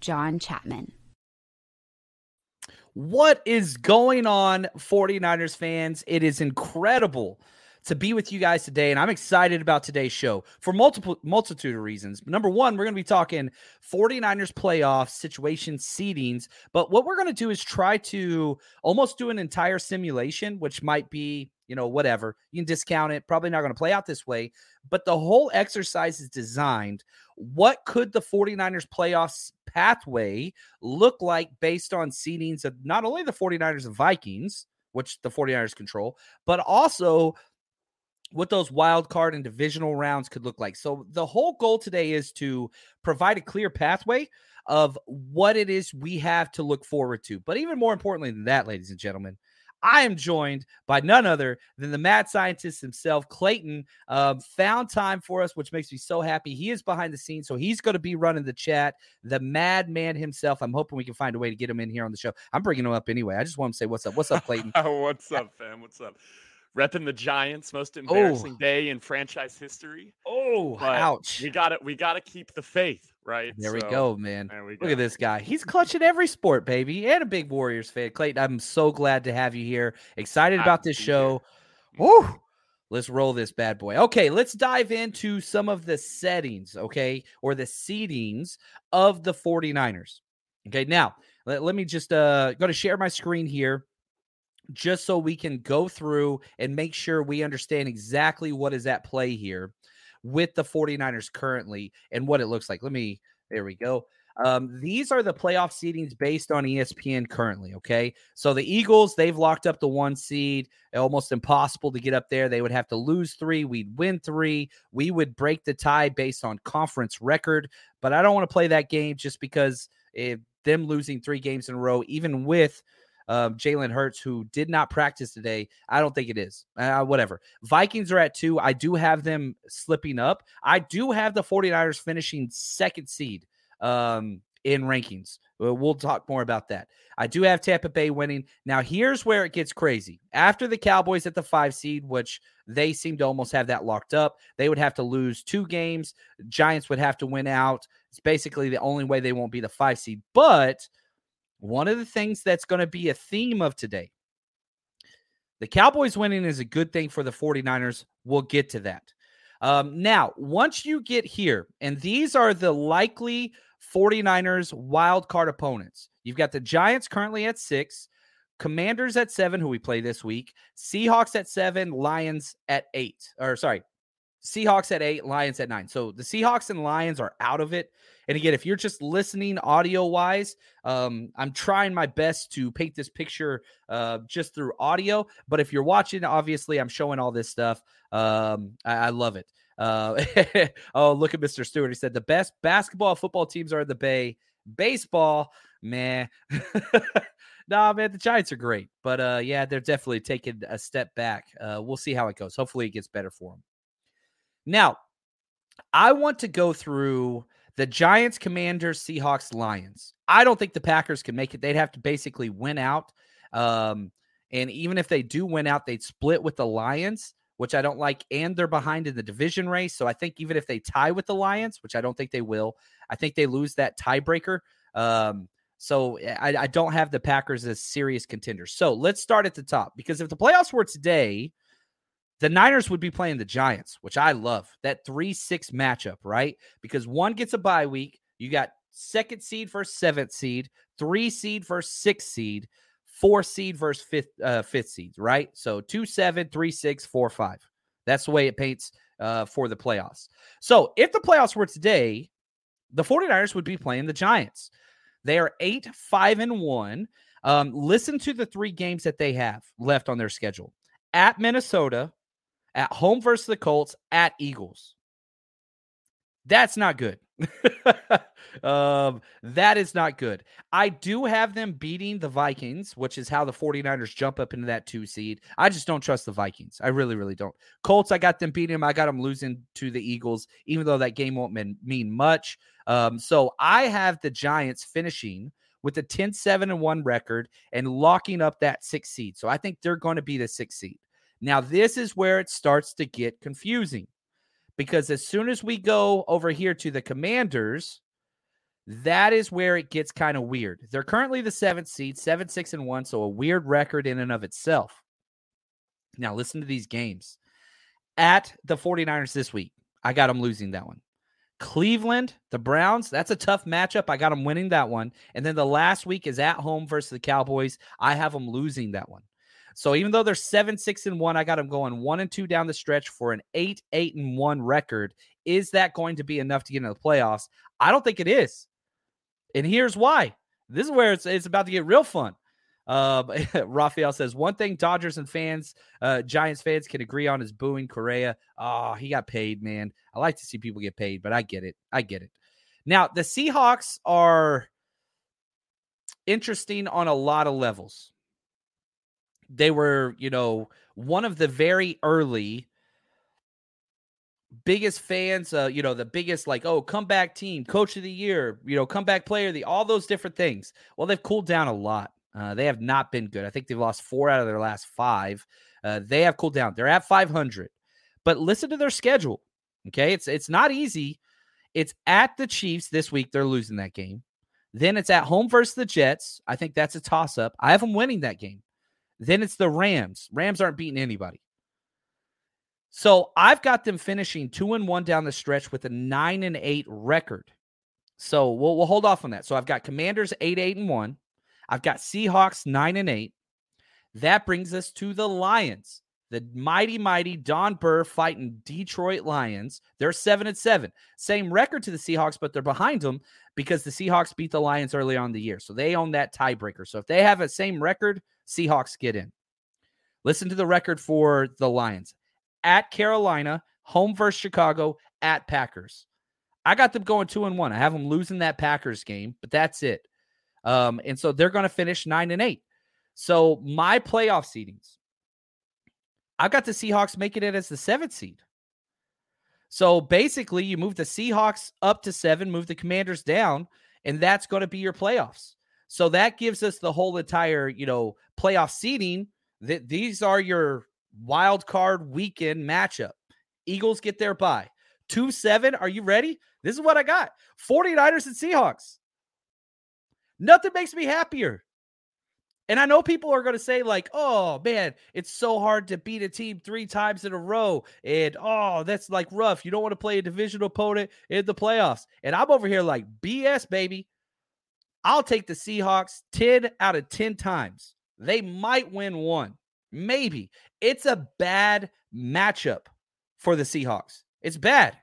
John Chapman. What is going on, 49ers fans? It is incredible to be with you guys today, and I'm excited about today's show for multiple multitude of reasons. Number one, we're going to be talking 49ers playoff situation seedings, but what we're going to do is try to almost do an entire simulation, which might be you know, whatever. You can discount it. Probably not going to play out this way. But the whole exercise is designed. What could the 49ers playoffs pathway look like based on seedings of not only the 49ers and Vikings, which the 49ers control, but also what those wild card and divisional rounds could look like. So the whole goal today is to provide a clear pathway of what it is we have to look forward to. But even more importantly than that, ladies and gentlemen, I am joined by none other than the mad scientist himself, Clayton. Um, found time for us, which makes me so happy. He is behind the scenes, so he's going to be running the chat. The madman himself. I'm hoping we can find a way to get him in here on the show. I'm bringing him up anyway. I just want to say what's up. What's up, Clayton? what's up, fam? What's up? Repping the Giants, most embarrassing oh. day in franchise history. Oh, but ouch! We got it. We got to keep the faith, right? There so, we go, man. We go. Look at this guy. He's clutching every sport, baby, and a big Warriors fan. Clayton, I'm so glad to have you here. Excited about this show. Woo! Let's roll this bad boy. Okay, let's dive into some of the settings, okay, or the seedings of the 49ers. Okay, now let, let me just uh go to share my screen here just so we can go through and make sure we understand exactly what is at play here with the 49ers currently and what it looks like. Let me, there we go. Um, these are the playoff seedings based on ESPN currently. Okay. So the Eagles, they've locked up the one seed, almost impossible to get up there. They would have to lose three. We'd win three. We would break the tie based on conference record. But I don't want to play that game just because if them losing three games in a row, even with um, Jalen Hurts, who did not practice today. I don't think it is. Uh, whatever. Vikings are at two. I do have them slipping up. I do have the 49ers finishing second seed um, in rankings. We'll talk more about that. I do have Tampa Bay winning. Now, here's where it gets crazy. After the Cowboys at the five seed, which they seem to almost have that locked up, they would have to lose two games. Giants would have to win out. It's basically the only way they won't be the five seed. But one of the things that's going to be a theme of today the Cowboys winning is a good thing for the 49ers. We'll get to that. Um, now, once you get here, and these are the likely 49ers wild card opponents. You've got the Giants currently at six, Commanders at seven, who we play this week, Seahawks at seven, Lions at eight. Or sorry, Seahawks at eight, Lions at nine. So the Seahawks and Lions are out of it. And again, if you're just listening audio wise, um, I'm trying my best to paint this picture uh, just through audio. But if you're watching, obviously, I'm showing all this stuff. Um, I, I love it. Uh, oh, look at Mr. Stewart. He said the best basketball football teams are in the Bay. Baseball, man. nah, man, the Giants are great. But uh, yeah, they're definitely taking a step back. Uh, we'll see how it goes. Hopefully, it gets better for them. Now, I want to go through the Giants, Commanders, Seahawks, Lions. I don't think the Packers can make it. They'd have to basically win out. Um, and even if they do win out, they'd split with the Lions, which I don't like. And they're behind in the division race. So I think even if they tie with the Lions, which I don't think they will, I think they lose that tiebreaker. Um, so I, I don't have the Packers as serious contenders. So let's start at the top because if the playoffs were today, the Niners would be playing the Giants, which I love. That 3 6 matchup, right? Because one gets a bye week. You got second seed versus seventh seed, three seed versus sixth seed, four seed versus fifth uh, fifth seeds, right? So two, seven, three, six, four, five. That's the way it paints uh, for the playoffs. So if the playoffs were today, the 49ers would be playing the Giants. They are eight, five, and one. Um, listen to the three games that they have left on their schedule at Minnesota, at home versus the Colts, at Eagles. That's not good. um, that is not good. I do have them beating the Vikings, which is how the 49ers jump up into that two seed. I just don't trust the Vikings. I really, really don't. Colts, I got them beating them. I got them losing to the Eagles, even though that game won't mean, mean much. Um, so I have the Giants finishing with a 10 7 and 1 record and locking up that six seed. So I think they're going to be the six seed. Now, this is where it starts to get confusing because as soon as we go over here to the Commanders, that is where it gets kind of weird. They're currently the seventh seed, seven, six, and one. So a weird record in and of itself. Now, listen to these games. At the 49ers this week, I got them losing that one. Cleveland, the Browns, that's a tough matchup. I got them winning that one. And then the last week is at home versus the Cowboys. I have them losing that one. So even though they're seven, six, and one, I got them going one and two down the stretch for an eight, eight, and one record. Is that going to be enough to get into the playoffs? I don't think it is. And here's why. This is where it's, it's about to get real fun. Uh, says one thing Dodgers and fans, uh, Giants fans can agree on is booing Correa. Oh, he got paid, man. I like to see people get paid, but I get it. I get it. Now, the Seahawks are interesting on a lot of levels they were, you know, one of the very early biggest fans, uh, you know, the biggest like, oh, comeback team, coach of the year, you know, comeback player, the all those different things. Well, they've cooled down a lot. Uh, they have not been good. I think they've lost four out of their last five. Uh, they have cooled down. They're at 500. But listen to their schedule. Okay, it's it's not easy. It's at the Chiefs this week. They're losing that game. Then it's at home versus the Jets. I think that's a toss up. I have them winning that game. Then it's the Rams. Rams aren't beating anybody. So I've got them finishing two and one down the stretch with a nine and eight record. So we'll, we'll hold off on that. So I've got Commanders eight, eight, and one. I've got Seahawks nine and eight. That brings us to the Lions, the mighty, mighty Don Burr fighting Detroit Lions. They're seven and seven. Same record to the Seahawks, but they're behind them because the Seahawks beat the Lions early on the year. So they own that tiebreaker. So if they have a same record, Seahawks get in. Listen to the record for the Lions at Carolina, home versus Chicago, at Packers. I got them going two and one. I have them losing that Packers game, but that's it. Um, and so they're going to finish nine and eight. So my playoff seedings, I've got the Seahawks making it as the seventh seed. So basically, you move the Seahawks up to seven, move the Commanders down, and that's going to be your playoffs. So that gives us the whole entire, you know, playoff seeding. That these are your wild card weekend matchup. Eagles get their bye. 2 7. Are you ready? This is what I got 49ers and Seahawks. Nothing makes me happier. And I know people are going to say, like, oh man, it's so hard to beat a team three times in a row. And oh, that's like rough. You don't want to play a division opponent in the playoffs. And I'm over here like, BS, baby. I'll take the Seahawks 10 out of 10 times. They might win one. Maybe. It's a bad matchup for the Seahawks. It's bad.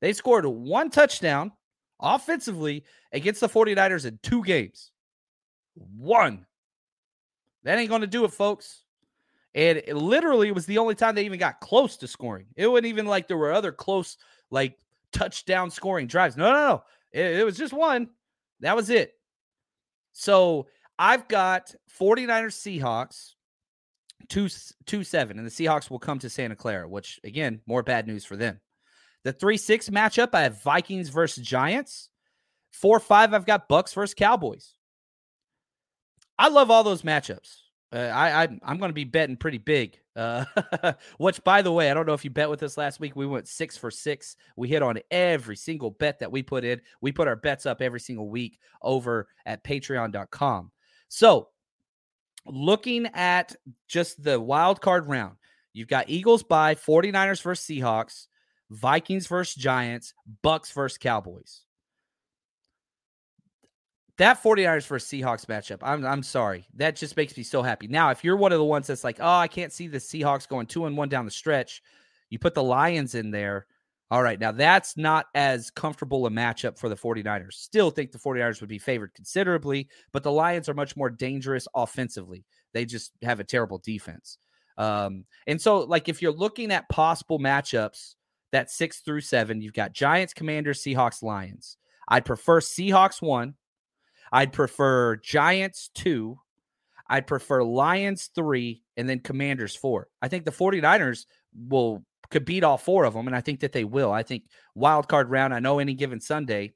They scored one touchdown offensively against the 49ers in two games. One. That ain't going to do it, folks. And literally, it literally was the only time they even got close to scoring. It wasn't even like there were other close, like touchdown scoring drives. No, no, no. It, it was just one. That was it. So I've got 49ers Seahawks two two seven, and the Seahawks will come to Santa Clara, which again, more bad news for them. The three six matchup, I have Vikings versus Giants. Four five, I've got Bucs versus Cowboys. I love all those matchups. Uh, I, I I'm going to be betting pretty big. Uh, which, by the way, I don't know if you bet with us last week. We went six for six. We hit on every single bet that we put in. We put our bets up every single week over at Patreon.com. So, looking at just the wild card round, you've got Eagles bye 49ers versus Seahawks, Vikings versus Giants, Bucs versus Cowboys. that 49ers for Seahawks matchup, I'm I'm sorry. That just makes me so happy. Now, if you're one of the ones that's like, oh, I can't see the Seahawks going two and one down the stretch, you put the Lions in there. All right, now that's not as comfortable a matchup for the 49ers. Still think the 49ers would be favored considerably, but the Lions are much more dangerous offensively. They just have a terrible defense. Um, and so, like, if you're looking at possible matchups that six through seven, you've got Giants, Commanders, Seahawks, Lions. I'd prefer Seahawks one. I'd prefer Giants two. I'd prefer Lions three and then Commanders four. I think the 49ers will could beat all four of them, and I think that they will. I think wild card round, I know any given Sunday,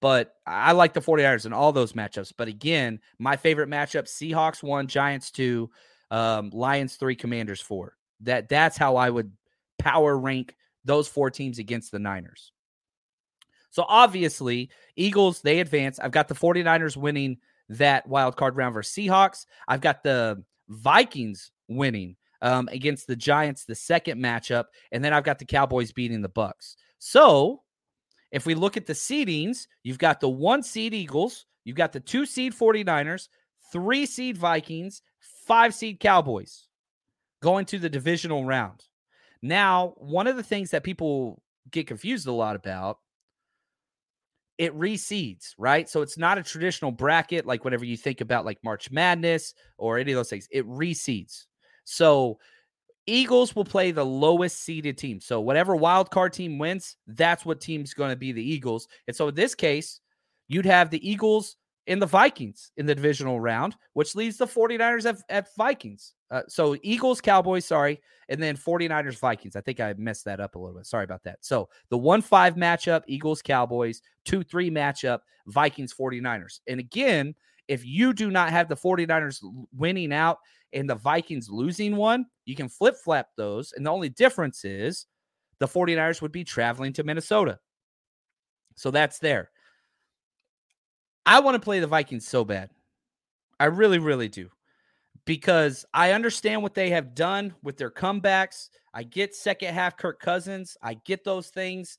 but I like the 49ers in all those matchups. But again, my favorite matchup Seahawks one, Giants two, um, Lions three, Commanders four. That that's how I would power rank those four teams against the Niners. So obviously, Eagles, they advance. I've got the 49ers winning that wild card round versus Seahawks. I've got the Vikings winning um, against the Giants, the second matchup, and then I've got the Cowboys beating the Bucs. So if we look at the seedings, you've got the one seed Eagles, you've got the two seed 49ers, three seed Vikings, five seed Cowboys going to the divisional round. Now, one of the things that people get confused a lot about it reseeds, right? So it's not a traditional bracket like whenever you think about like March Madness or any of those things. It reseeds. So Eagles will play the lowest seeded team. So whatever wild card team wins, that's what team's going to be the Eagles. And so in this case, you'd have the Eagles and the Vikings in the divisional round, which leaves the 49ers at, at Vikings. Uh, so Eagles, Cowboys, sorry, and then 49ers, Vikings. I think I messed that up a little bit. Sorry about that. So the 1 5 matchup, Eagles, Cowboys, 2 3 matchup, Vikings, 49ers. And again, if you do not have the 49ers winning out and the Vikings losing one, you can flip flap those. And the only difference is the 49ers would be traveling to Minnesota. So that's there. I want to play the Vikings so bad. I really, really do. Because I understand what they have done with their comebacks. I get second half Kirk Cousins. I get those things.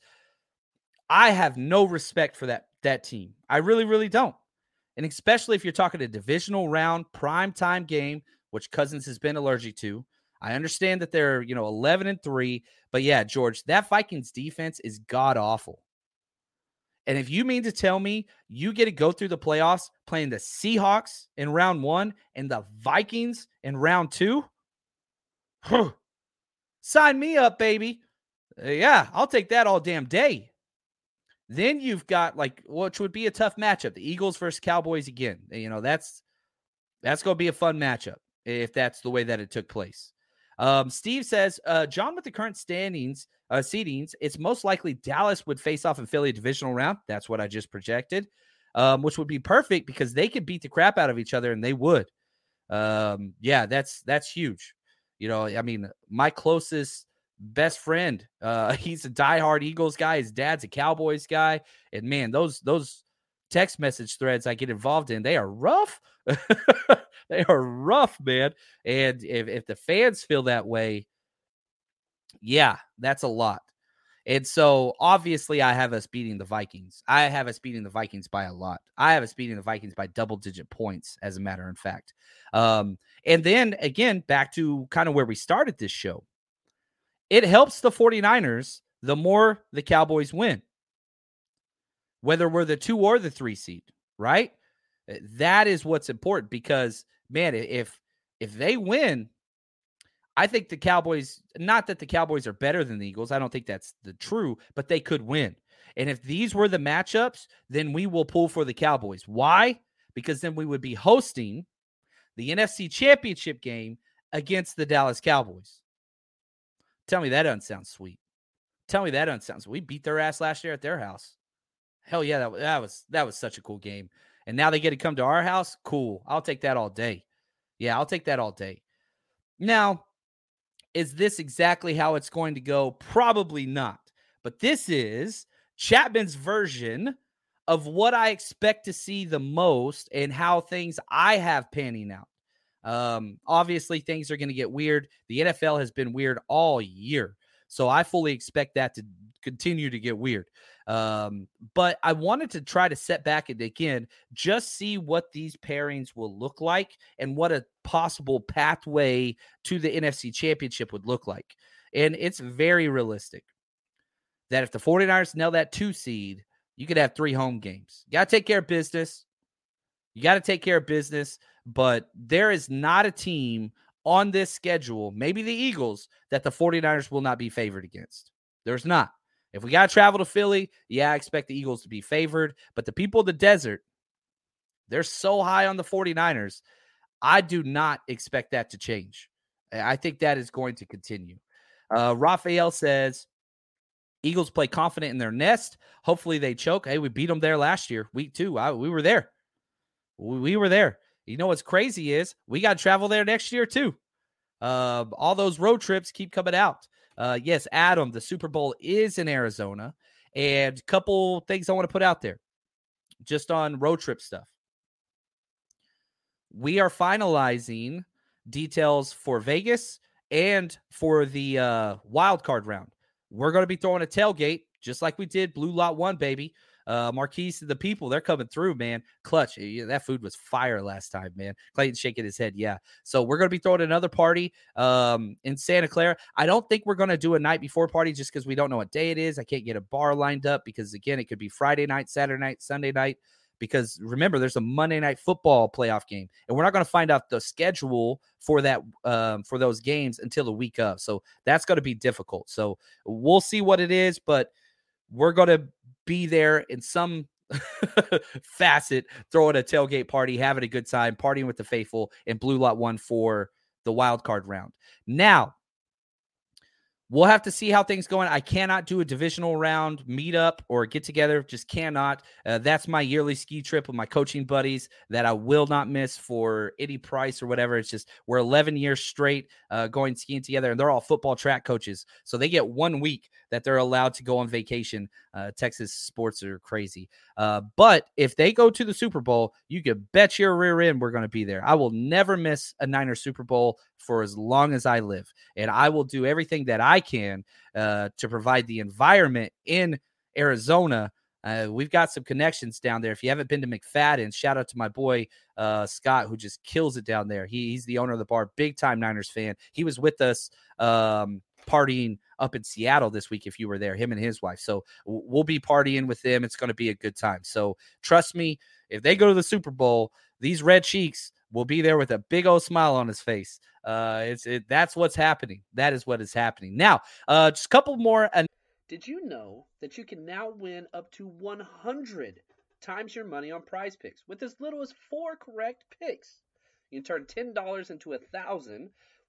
I have no respect for that that team. I really, really don't. And especially if you're talking a divisional round prime time game, which Cousins has been allergic to. I understand that they're, you know, 11 and 3, but yeah, George, that Vikings defense is god awful. And if you mean to tell me you get to go through the playoffs playing the Seahawks in round one and the Vikings in round two, huh, sign me up, baby. Uh, yeah, I'll take that all damn day. Then you've got like, which would be a tough matchup, the Eagles versus Cowboys again. You know, that's that's going to be a fun matchup if that's the way that it took place. Um, Steve says, uh, John, with the current standings, uh, seedings, it's most likely Dallas would face off in Philly divisional round. That's what I just projected, um, which would be perfect because they could beat the crap out of each other, and they would. Um, yeah, that's that's huge. You know, I mean, my closest best friend, uh, he's a diehard Eagles guy. His dad's a Cowboys guy, and man, those those text message threads I get involved in, they are rough. they are rough, man. And if, if the fans feel that way, yeah, that's a lot. And so obviously I have us beating the Vikings. I have us beating the Vikings by a lot. I have us beating the Vikings by double digit points, as a matter of fact. Um, and then again, back to kind of where we started this show. It helps the 49ers the more the Cowboys win. Whether we're the two or the three seed, right? Eh, that is what's important because man, if if they win, I think the Cowboys, not that the Cowboys are better than the Eagles, I don't think that's the true, but they could win. And if these were the matchups, then we will pull for the Cowboys. Why? Because then we would be hosting the NFC Championship game against the Dallas Cowboys. Tell me that doesn't sound sweet. Tell me that doesn't sound sweet. We beat their ass last year at their house. Hell yeah, that, that was that was such a cool game. And now they get to come to our house. Cool. I'll take that all day. Yeah, I'll take that all day. Now, is this exactly how it's going to go? Probably not. But this is Chapman's version of what I expect to see the most and how things I have panning out. Um, obviously, things are going to get weird. The NFL has been weird all year. So I fully expect that to continue to get weird. Um, but I wanted to try to set back and again, just see what these pairings will look like and what a possible pathway to the NFC championship would look like. And it's very realistic that if the 49ers nail that two seed, you could have three home games. You got to take care of business. You got to take care of business. But there is not a team on this schedule, maybe the Eagles, that the 49ers will not be favored against. There's not. If we got to travel to Philly, yeah, I expect the Eagles to be favored. But the people of the desert, they're so high on the 49ers. I do not expect that to change. I think that is going to continue. Uh, Raphael says, Eagles play confident in their nest. Hopefully they choke. Hey, we beat them there last year, week two. I, we were there. We, we, were there. You know what's crazy is we got to travel there next year too. Uh, all those road trips keep coming out. Uh, yes, Adam, the Super Bowl is in Arizona, and a couple things I want to put out there, just on road trip stuff. We are finalizing details for Vegas and for the uh, wild card round. We're going to be throwing a tailgate just like we did Blue Lot One, baby. Uh, Marquise, the people, they're coming through, man. Clutch. Yeah, that food was fire last time, man. Clayton shaking his head. Yeah. So we're going to be throwing another party um, in Santa Clara. I don't think we're going to do a night before party just because we don't know what day it is. I can't get a bar lined up because, again, it could be Friday night, Saturday night, Sunday night because remember there's a Monday night football playoff game and we're not going to find out the schedule for that um, for those games until the week of. So that's going to be difficult. So we'll see what it is, but we're going to be there in some facet throwing a tailgate party, having a good time, partying with the faithful and Blue Lot 1 for the wild card round. Now, We'll have to see how things going. I cannot do a divisional round meetup or get together. Just cannot. Uh, that's my yearly ski trip with my coaching buddies that I will not miss for any price or whatever. It's just we're 11 years straight uh, going skiing together, and they're all football track coaches, so they get one week that they're allowed to go on vacation. Uh, Texas sports are crazy. Uh, but if they go to the Super Bowl, you can bet your rear end we're going to be there. I will never miss a Niner Super Bowl for as long as I live, and I will do everything that I can uh, to provide the environment in Arizona. Uh, we've got some connections down there. If you haven't been to McFadden, shout out to my boy uh, Scott, who just kills it down there. He, he's the owner of the bar, big time Niners fan. He was with us um, partying up in Seattle this week if you were there, him and his wife. So we'll be partying with them. It's going to be a good time. So trust me, if they go to the Super Bowl, these red cheeks will be there with a big old smile on his face. Uh, it's it, that's what's happening. That is what is happening. Now, uh, just a couple more. An- Did you know that you can now win up to 100 times your money on prize picks with as little as four correct picks? You can turn $10 into a thousand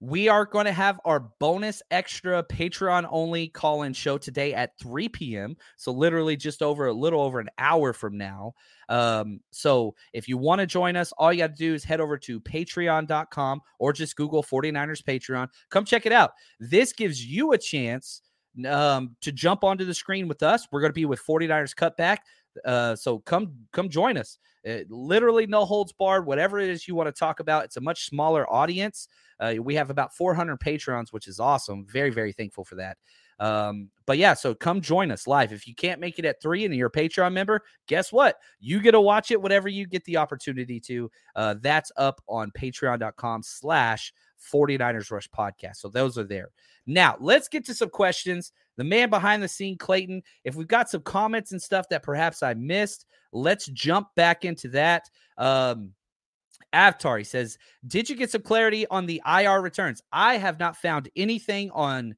we are going to have our bonus extra Patreon only call in show today at 3 p.m. So, literally, just over a little over an hour from now. Um, so, if you want to join us, all you got to do is head over to patreon.com or just Google 49ers Patreon. Come check it out. This gives you a chance um, to jump onto the screen with us. We're going to be with 49ers Cutback. Uh, so come come join us. It, literally no holds barred. Whatever it is you want to talk about, it's a much smaller audience. Uh, we have about 400 patrons, which is awesome. Very, very thankful for that. Um, but yeah, so come join us live. If you can't make it at three and you're a Patreon member, guess what? You get to watch it whenever you get the opportunity to. Uh, that's up on patreon.com slash 49ers Rush podcast. So those are there. Now, let's get to some questions. The man behind the scene, Clayton, if we've got some comments and stuff that perhaps I missed, let's jump back into that. Um, Avatar, he says, Did you get some clarity on the IR returns? I have not found anything on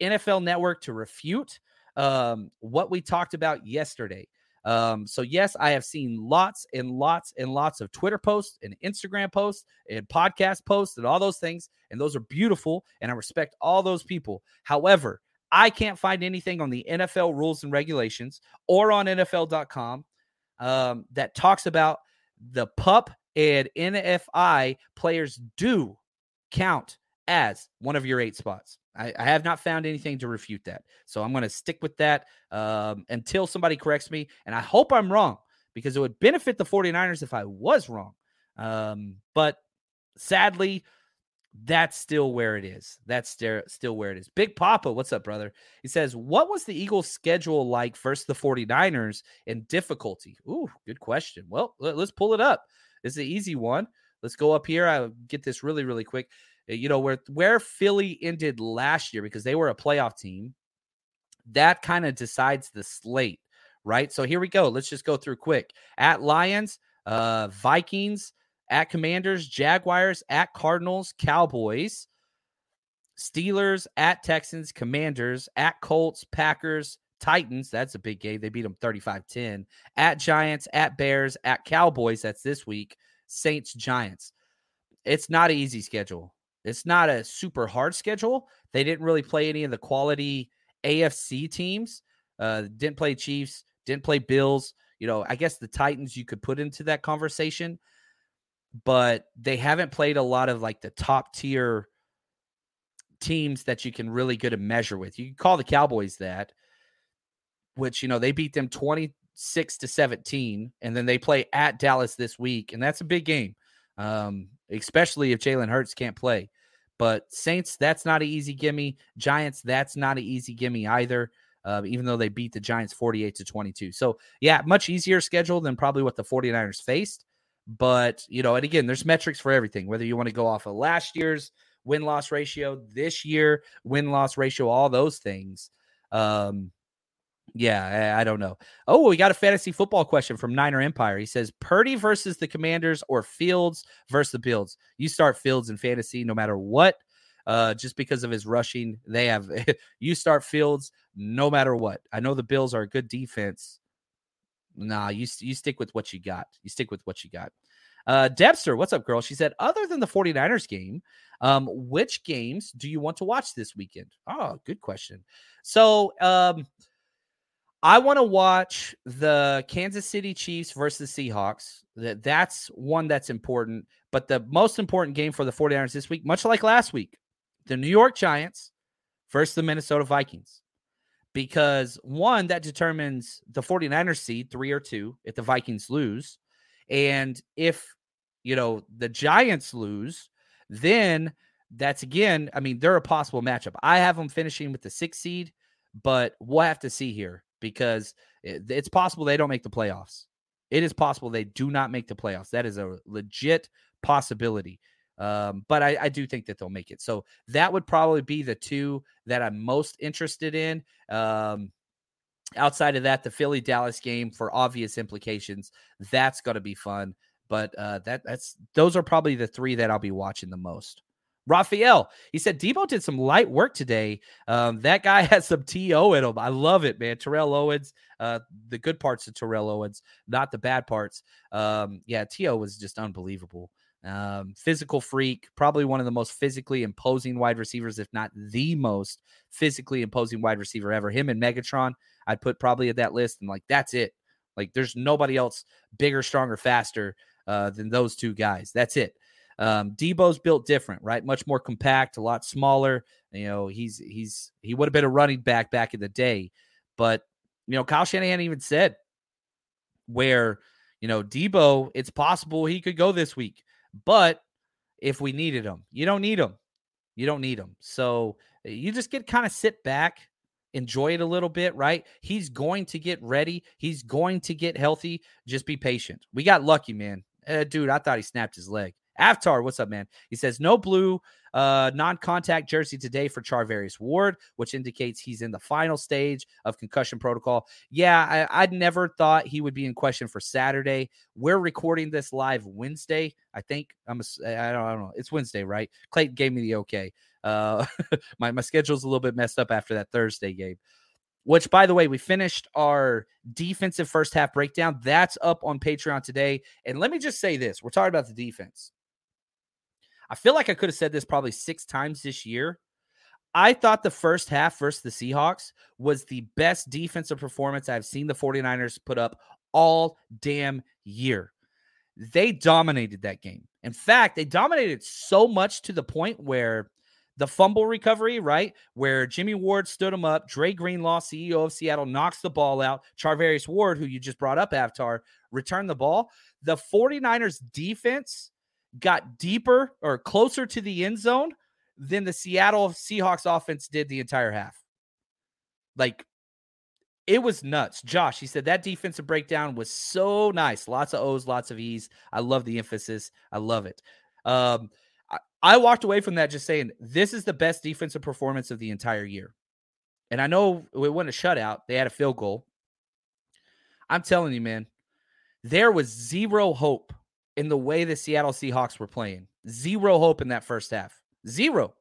NFL Network to refute um, what we talked about yesterday. Um, so, yes, I have seen lots and lots and lots of Twitter posts and Instagram posts and podcast posts and all those things. And those are beautiful. And I respect all those people. However, I can't find anything on the NFL rules and regulations or on NFL.com um, that talks about the pup and NFI players do count as one of your eight spots. I, I have not found anything to refute that. So I'm going to stick with that um, until somebody corrects me. And I hope I'm wrong because it would benefit the 49ers if I was wrong. Um, but sadly, that's still where it is. That's still where it is. Big Papa, what's up, brother? He says, What was the Eagles' schedule like versus the 49ers in difficulty? Ooh, good question. Well, let's pull it up. This is an easy one. Let's go up here. I'll get this really, really quick. Uh, you know, where where Philly ended last year because they were a playoff team, that kind of decides the slate, right? So here we go. Let's just go through quick. At Lions, uh, Vikings, at Commanders, Jaguars, at Cardinals, Cowboys, Steelers, at Texans, Commanders, at Colts, Packers, Titans, that's a big game. They beat them 35 10. At Giants, at Bears, at Cowboys, that's this week. Saints, Giants. It's not an easy schedule. It's not a super hard schedule. They didn't really play any of the quality AFC teams. Uh, didn't play Chiefs, didn't play Bills. You know, I guess the Titans you could put into that conversation, but they haven't played a lot of like the top tier teams that you can really good a measure with. You can call the Cowboys that which you know they beat them 26 to 17 and then they play at dallas this week and that's a big game um, especially if jalen hurts can't play. But saints that's not an easy gimme. Giants that's not an easy gimme either uh, even though they beat the giants 48 to 22 so yeah much easier schedule than probably what the 49ers faced but you know and again there's metrics for everything whether you want to go off of last year's win loss ratio this year win loss ratio all those things um yeah, I don't know. Oh, we got a fantasy football question from Niner Empire. He says Purdy versus the Commanders or Fields versus the Bills. You start Fields in fantasy no matter what. Uh, just because of his rushing, they have you start Fields no matter what. I know the Bills are a good defense. Nah, you you stick with what you got. You stick with what you got. Uh, Debster, what's up, girl? She said, other than the 49ers game, um, which games do you want to watch this weekend? Oh, good question. So, um, I want to watch the Kansas City Chiefs versus Seahawks. That that's one that's important. But the most important game for the 49ers this week, much like last week, the New York Giants versus the Minnesota Vikings. Because one, that determines the 49ers seed three or two if the Vikings lose. And if, you know, the Giants lose, then that's again, I mean, they're a possible matchup. I have them finishing with the six seed, but we'll have to see here because it's possible they don't make the playoffs. It is possible they do not make the playoffs. That is a legit possibility. Um, but I, I, do think that they'll make it. So that would probably be the two that I'm most interested in. Um, outside of that, the Philly Dallas game for obvious implications, that's going to be fun. But uh, that that's those are probably the three that I'll be watching the most. Raphael, he said Deebo did some light work today. Um, that guy has some TO in him. I love it, man. Terrell Owens, uh, the good parts of Terrell Owens, not the bad parts. Um, yeah, TO was just unbelievable. Um, physical freak, probably one of the most physically imposing wide receivers, if not the most physically imposing wide receiver ever. Him and Megatron, I'd put probably at that list, and like that's it. Like there's nobody else bigger, stronger, faster uh, than those two guys. That's it. Um, Deebo's built different, right? Much more compact, a lot smaller. You know, he's he's he would have been a running back back in the day, but you know, Kyle Shanahan even said where you know Deebo, it's possible he could go this week. But if we needed him, you don't need him. You don't need him. So you just get kind of sit back, enjoy it a little bit, right? He's going to get ready. He's going to get healthy. Just be patient. We got lucky, man. Uh, dude, I thought he snapped his leg. Avatar, what's up, man? He says no blue uh, non-contact jersey today for Charvarius Ward, which indicates he's in the final stage of concussion protocol. Yeah, I, would never thought he would be in question for Saturday. We're recording this live Wednesday. I think I'm. A, I don't, I don't know. It's Wednesday, right? Clayton gave me the okay. Uh, my my schedule's a little bit messed up after that Thursday game which by the way we finished our defensive first half breakdown that's up on patreon today and let me just say this we're talking about the defense I feel like I could have said this probably six times this year. I thought the first half versus the Seahawks was the best defensive performance I've seen the 49ers put up all damn year. They dominated that game. In fact, they dominated so much to the point where the fumble recovery, right? Where Jimmy Ward stood him up, Dre Greenlaw, CEO of Seattle, knocks the ball out. Charvarius Ward, who you just brought up, Avatar, returned the ball. The 49ers defense got deeper or closer to the end zone than the Seattle Seahawks offense did the entire half. Like it was nuts. Josh, he said that defensive breakdown was so nice. Lots of O's, lots of E's. I love the emphasis. I love it. Um, I, I walked away from that just saying this is the best defensive performance of the entire year. And I know it wasn't a shutout. They had a field goal. I'm telling you, man, there was zero hope in the way the Seattle Seahawks were playing. Zero hope in that first half. Zero.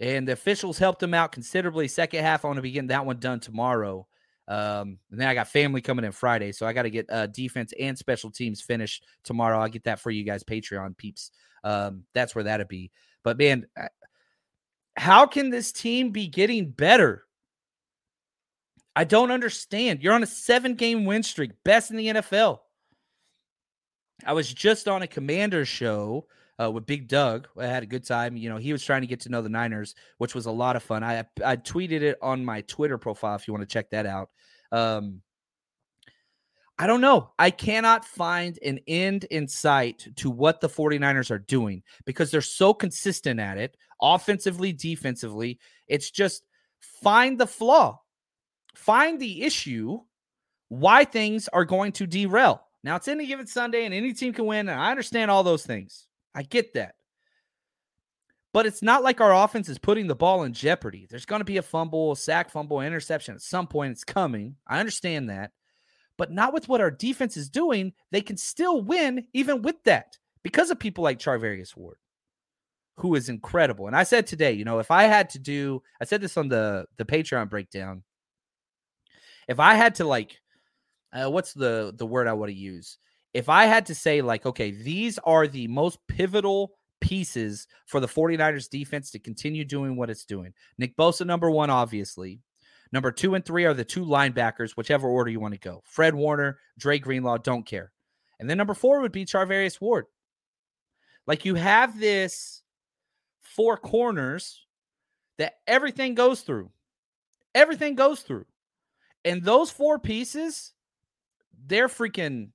And the officials helped them out considerably. Second half, I want to be getting that one done tomorrow. Um, and then I got family coming in Friday, so I got to get uh, defense and special teams finished tomorrow. I'll get that for you guys, Patreon peeps. Um, that's where that'll be. But man, how can this team be getting better? I don't understand. You're on a seven game win streak, best in the NFL. I was just on a commander show uh, with Big Doug. I had a good time. You know, he was trying to get to know the Niners, which was a lot of fun. I I tweeted it on my Twitter profile if you want to check that out. Um, I don't know. I cannot find an end in sight to what the 49ers are doing because they're so consistent at it, offensively, defensively. It's just find the flaw, find the issue, why things are going to derail. Now it's any given Sunday and any team can win. And I understand all those things. I get that. But it's not like our offense is putting the ball in jeopardy. There's going to be a fumble, a sack, fumble, interception at some point. It's coming. I understand that. But not with what our defense is doing. They can still win even with that because of people like Charvarius Ward, who is incredible. And I said today, you know, if I had to do, I said this on the the Patreon breakdown. If I had to like uh, what's the the word I want to use? If I had to say like, okay, these are the most pivotal pieces for the 49ers defense to continue doing what it's doing. Nick Bosa number 1 obviously. Number two and three are the two linebackers, whichever order you want to go. Fred Warner, Dre Greenlaw, don't care. And then number four would be Charvarius Ward. Like you have this four corners that everything goes through. Everything goes through. And those four pieces, they're freaking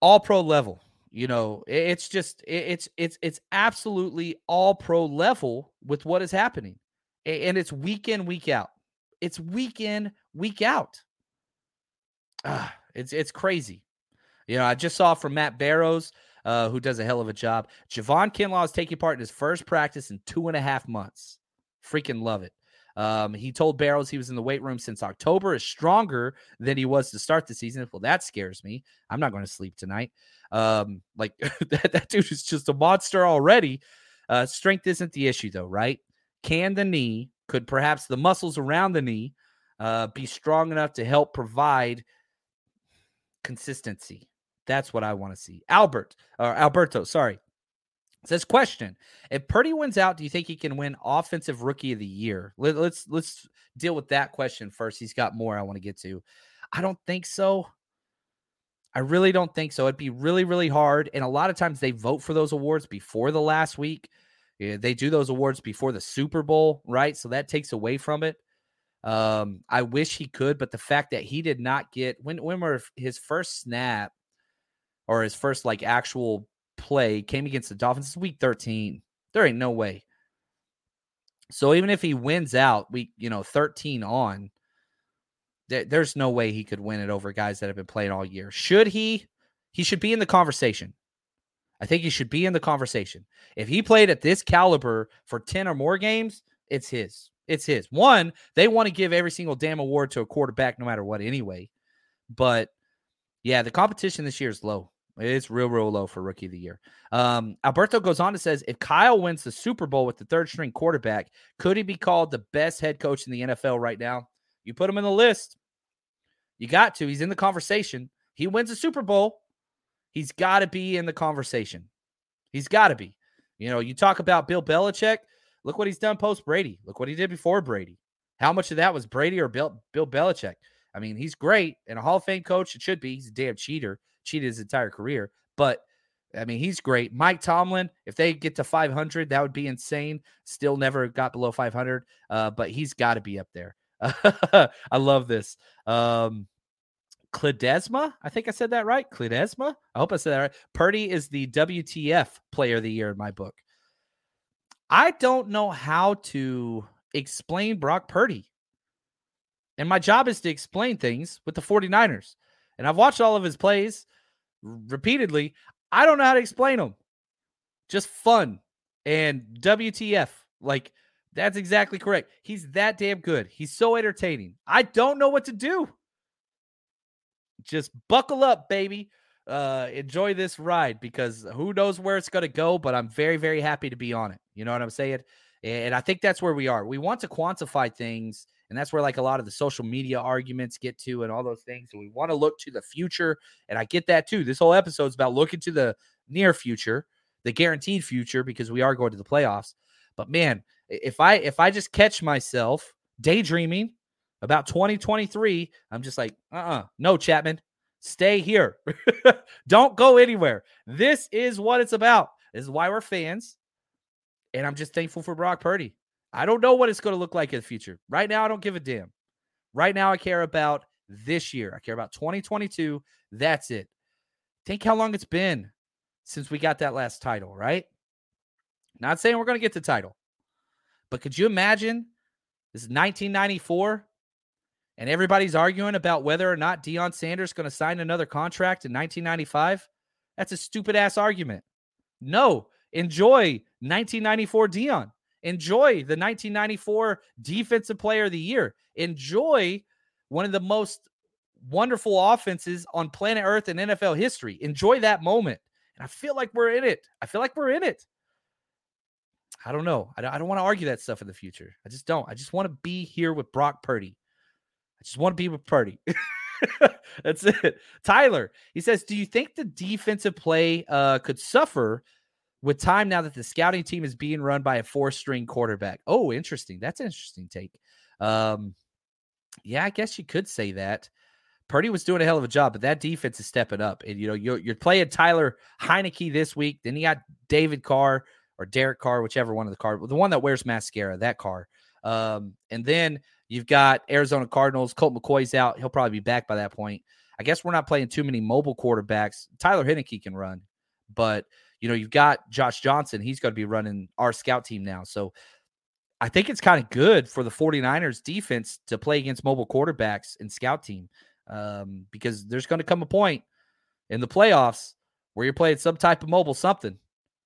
all pro level. You know, it's just it's it's it's absolutely all pro level with what is happening. And it's week in, week out. It's week in, week out. It's it's crazy. You know, I just saw from Matt Barrows, uh, who does a hell of a job. Javon Kinlaw is taking part in his first practice in two and a half months. Freaking love it. Um, he told Barrows he was in the weight room since October, is stronger than he was to start the season. Well, that scares me. I'm not going to sleep tonight. Um, like that, that dude is just a monster already. Uh, strength isn't the issue, though, right? Can the knee, could perhaps the muscles around the knee uh, be strong enough to help provide consistency? That's what I want to see. Albert or Alberto, sorry. Says question: If Purdy wins out, do you think he can win Offensive Rookie of the Year? Let, let's let's deal with that question first. He's got more I want to get to. I don't think so. I really don't think so. It'd be really really hard, and a lot of times they vote for those awards before the last week. Yeah, they do those awards before the Super Bowl, right? So that takes away from it. Um, I wish he could, but the fact that he did not get when when were his first snap or his first like actual play came against the Dolphins. week 13. There ain't no way. So even if he wins out week, you know, 13 on, there, there's no way he could win it over guys that have been playing all year. Should he? He should be in the conversation. I think he should be in the conversation. If he played at this caliber for 10 or more games, it's his. It's his. One, they want to give every single damn award to a quarterback no matter what anyway. But yeah, the competition this year is low. It's real, real low for rookie of the year. Um, Alberto goes on to says, if Kyle wins the Super Bowl with the third string quarterback, could he be called the best head coach in the NFL right now? You put him in the list. You got to. He's in the conversation. He wins a Super Bowl. He's got to be in the conversation. He's got to be. You know, you talk about Bill Belichick. Look what he's done post Brady. Look what he did before Brady. How much of that was Brady or Bill, Bill Belichick? I mean, he's great and a Hall of Fame coach. It should be. He's a damn cheater cheated his entire career. But I mean, he's great. Mike Tomlin, if they get to 500, that would be insane. Still never got below 500, uh, but he's got to be up there. I love this. Um, Cledesma, I think I said that right. Cledesma, I hope I said that right. Purdy is the WTF player of the year in my book. I don't know how to explain Brock Purdy. And my job is to explain things with the 49ers. And I've watched all of his plays repeatedly. I don't know how to explain them. Just fun and WTF. Like, that's exactly correct. He's that damn good. He's so entertaining. I don't know what to do. Just buckle up, baby. Uh, enjoy this ride because who knows where it's going to go, but I'm very, very happy to be on it. You know what I'm saying? And I think that's where we are. We want to quantify things and that's where like a lot of the social media arguments get to and all those things. So we want to look to the future. And I get that too. This whole episode is about looking to the near future, the guaranteed future, because we are going to the playoffs. But man, if I if I just catch myself daydreaming about 2023, I'm just like, uh-uh, no, Chapman, stay here. Don't go anywhere. This is what it's about. This is why we're fans. And I'm just thankful for Brock Purdy. I don't know what it's going to look like in the future. Right now, I don't give a damn. Right now, I care about this year. I care about 2022. That's it. Think how long it's been since we got that last title, right? Not saying we're going to get the title, but could you imagine this is 1994 and everybody's arguing about whether or not Deion Sanders is going to sign another contract in 1995? That's a stupid ass argument. No, enjoy 1994 Deion. Enjoy the 1994 Defensive Player of the Year. Enjoy one of the most wonderful offenses on planet Earth in NFL history. Enjoy that moment. And I feel like we're in it. I feel like we're in it. I don't know. I don't, don't want to argue that stuff in the future. I just don't. I just want to be here with Brock Purdy. I just want to be with Purdy. That's it. Tyler, he says, Do you think the defensive play uh, could suffer with time now that the scouting team is being run by a four string quarterback. Oh, interesting. That's an interesting take. Um, Yeah, I guess you could say that. Purdy was doing a hell of a job, but that defense is stepping up. And you know, you're, you're playing Tyler Heinicke this week. Then you got David Carr or Derek Carr, whichever one of the car, the one that wears mascara, that car. Um, and then you've got Arizona Cardinals. Colt McCoy's out. He'll probably be back by that point. I guess we're not playing too many mobile quarterbacks. Tyler Heinicke can run, but you know, you've got Josh Johnson. He's going to be running our scout team now. So I think it's kind of good for the 49ers defense to play against mobile quarterbacks and scout team um, because there's going to come a point in the playoffs where you're playing some type of mobile something.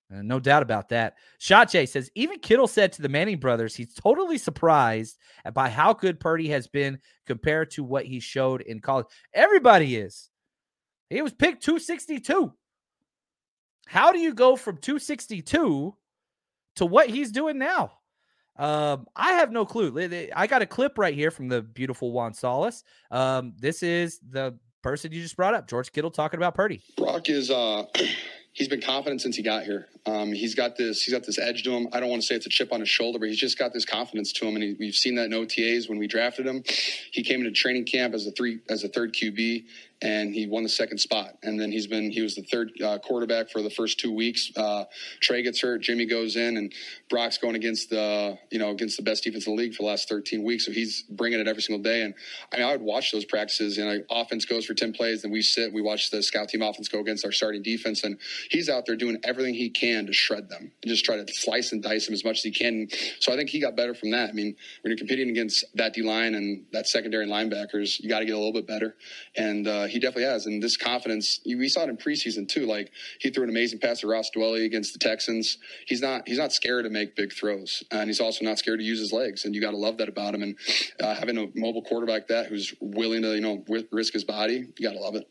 No doubt about that. Shot says even Kittle said to the Manning brothers he's totally surprised by how good Purdy has been compared to what he showed in college. Everybody is. He was picked 262. How do you go from 262 to what he's doing now? Um, I have no clue. I got a clip right here from the beautiful Juan Solis. Um, this is the person you just brought up, George Kittle, talking about Purdy. Brock is uh he's been confident since he got here. Um, he's got this he's got this edge to him. I don't want to say it's a chip on his shoulder, but he's just got this confidence to him, and he, we've seen that in OTAs when we drafted him. He came into training camp as a three as a third QB, and he won the second spot. And then he's been he was the third uh, quarterback for the first two weeks. Uh, Trey gets hurt, Jimmy goes in, and Brock's going against the you know against the best defense in the league for the last 13 weeks. So he's bringing it every single day. And I mean, I would watch those practices, and I, offense goes for 10 plays, and we sit, we watch the scout team offense go against our starting defense, and he's out there doing everything he can to shred them and just try to slice and dice them as much as he can. So I think he got better from that. I mean, when you're competing against that D line and that secondary linebackers, you got to get a little bit better. And uh, he definitely has. And this confidence, we saw it in preseason too. Like he threw an amazing pass to Ross Dwelley against the Texans. He's not he's not scared to make big throws, and he's also not scared to use his legs. And you got to love that about him. And uh, having a mobile quarterback that who's willing to you know risk his body, you got to love it.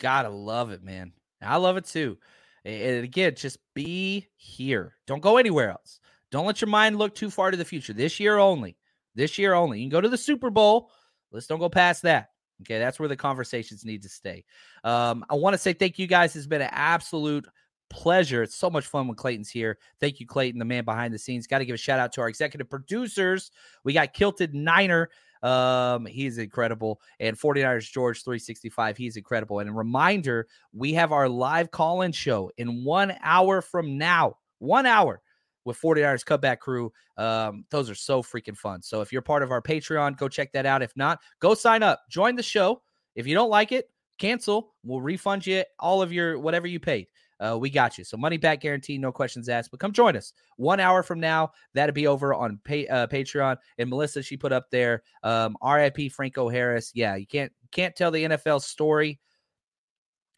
Gotta love it, man. I love it too. And again, just be here. Don't go anywhere else. Don't let your mind look too far to the future. This year only. This year only. You can go to the Super Bowl. Let's don't go past that. Okay, that's where the conversations need to stay. Um, I want to say thank you guys. It's been an absolute pleasure. It's so much fun when Clayton's here. Thank you, Clayton, the man behind the scenes. Got to give a shout out to our executive producers. We got Kilted Niner. Um, he's incredible. And 49ers George 365, he's incredible. And a reminder, we have our live call-in show in one hour from now. One hour with 49ers Cutback Crew. Um, those are so freaking fun. So if you're part of our Patreon, go check that out. If not, go sign up, join the show. If you don't like it, cancel. We'll refund you all of your whatever you paid. Uh, we got you. So money back guarantee, no questions asked. But come join us one hour from now. That'll be over on pay, uh, Patreon. And Melissa, she put up there, um, R.I.P. Franco Harris. Yeah, you can't can't tell the NFL story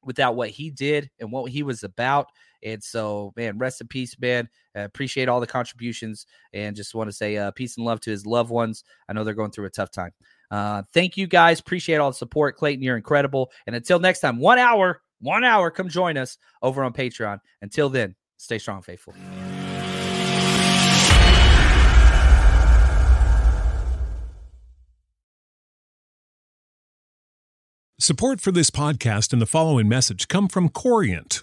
without what he did and what he was about. And so, man, rest in peace, man. Appreciate all the contributions and just want to say uh, peace and love to his loved ones. I know they're going through a tough time. Uh, thank you guys. Appreciate all the support. Clayton, you're incredible. And until next time, one hour, one hour, come join us over on Patreon. Until then, stay strong, faithful. Support for this podcast and the following message come from Corient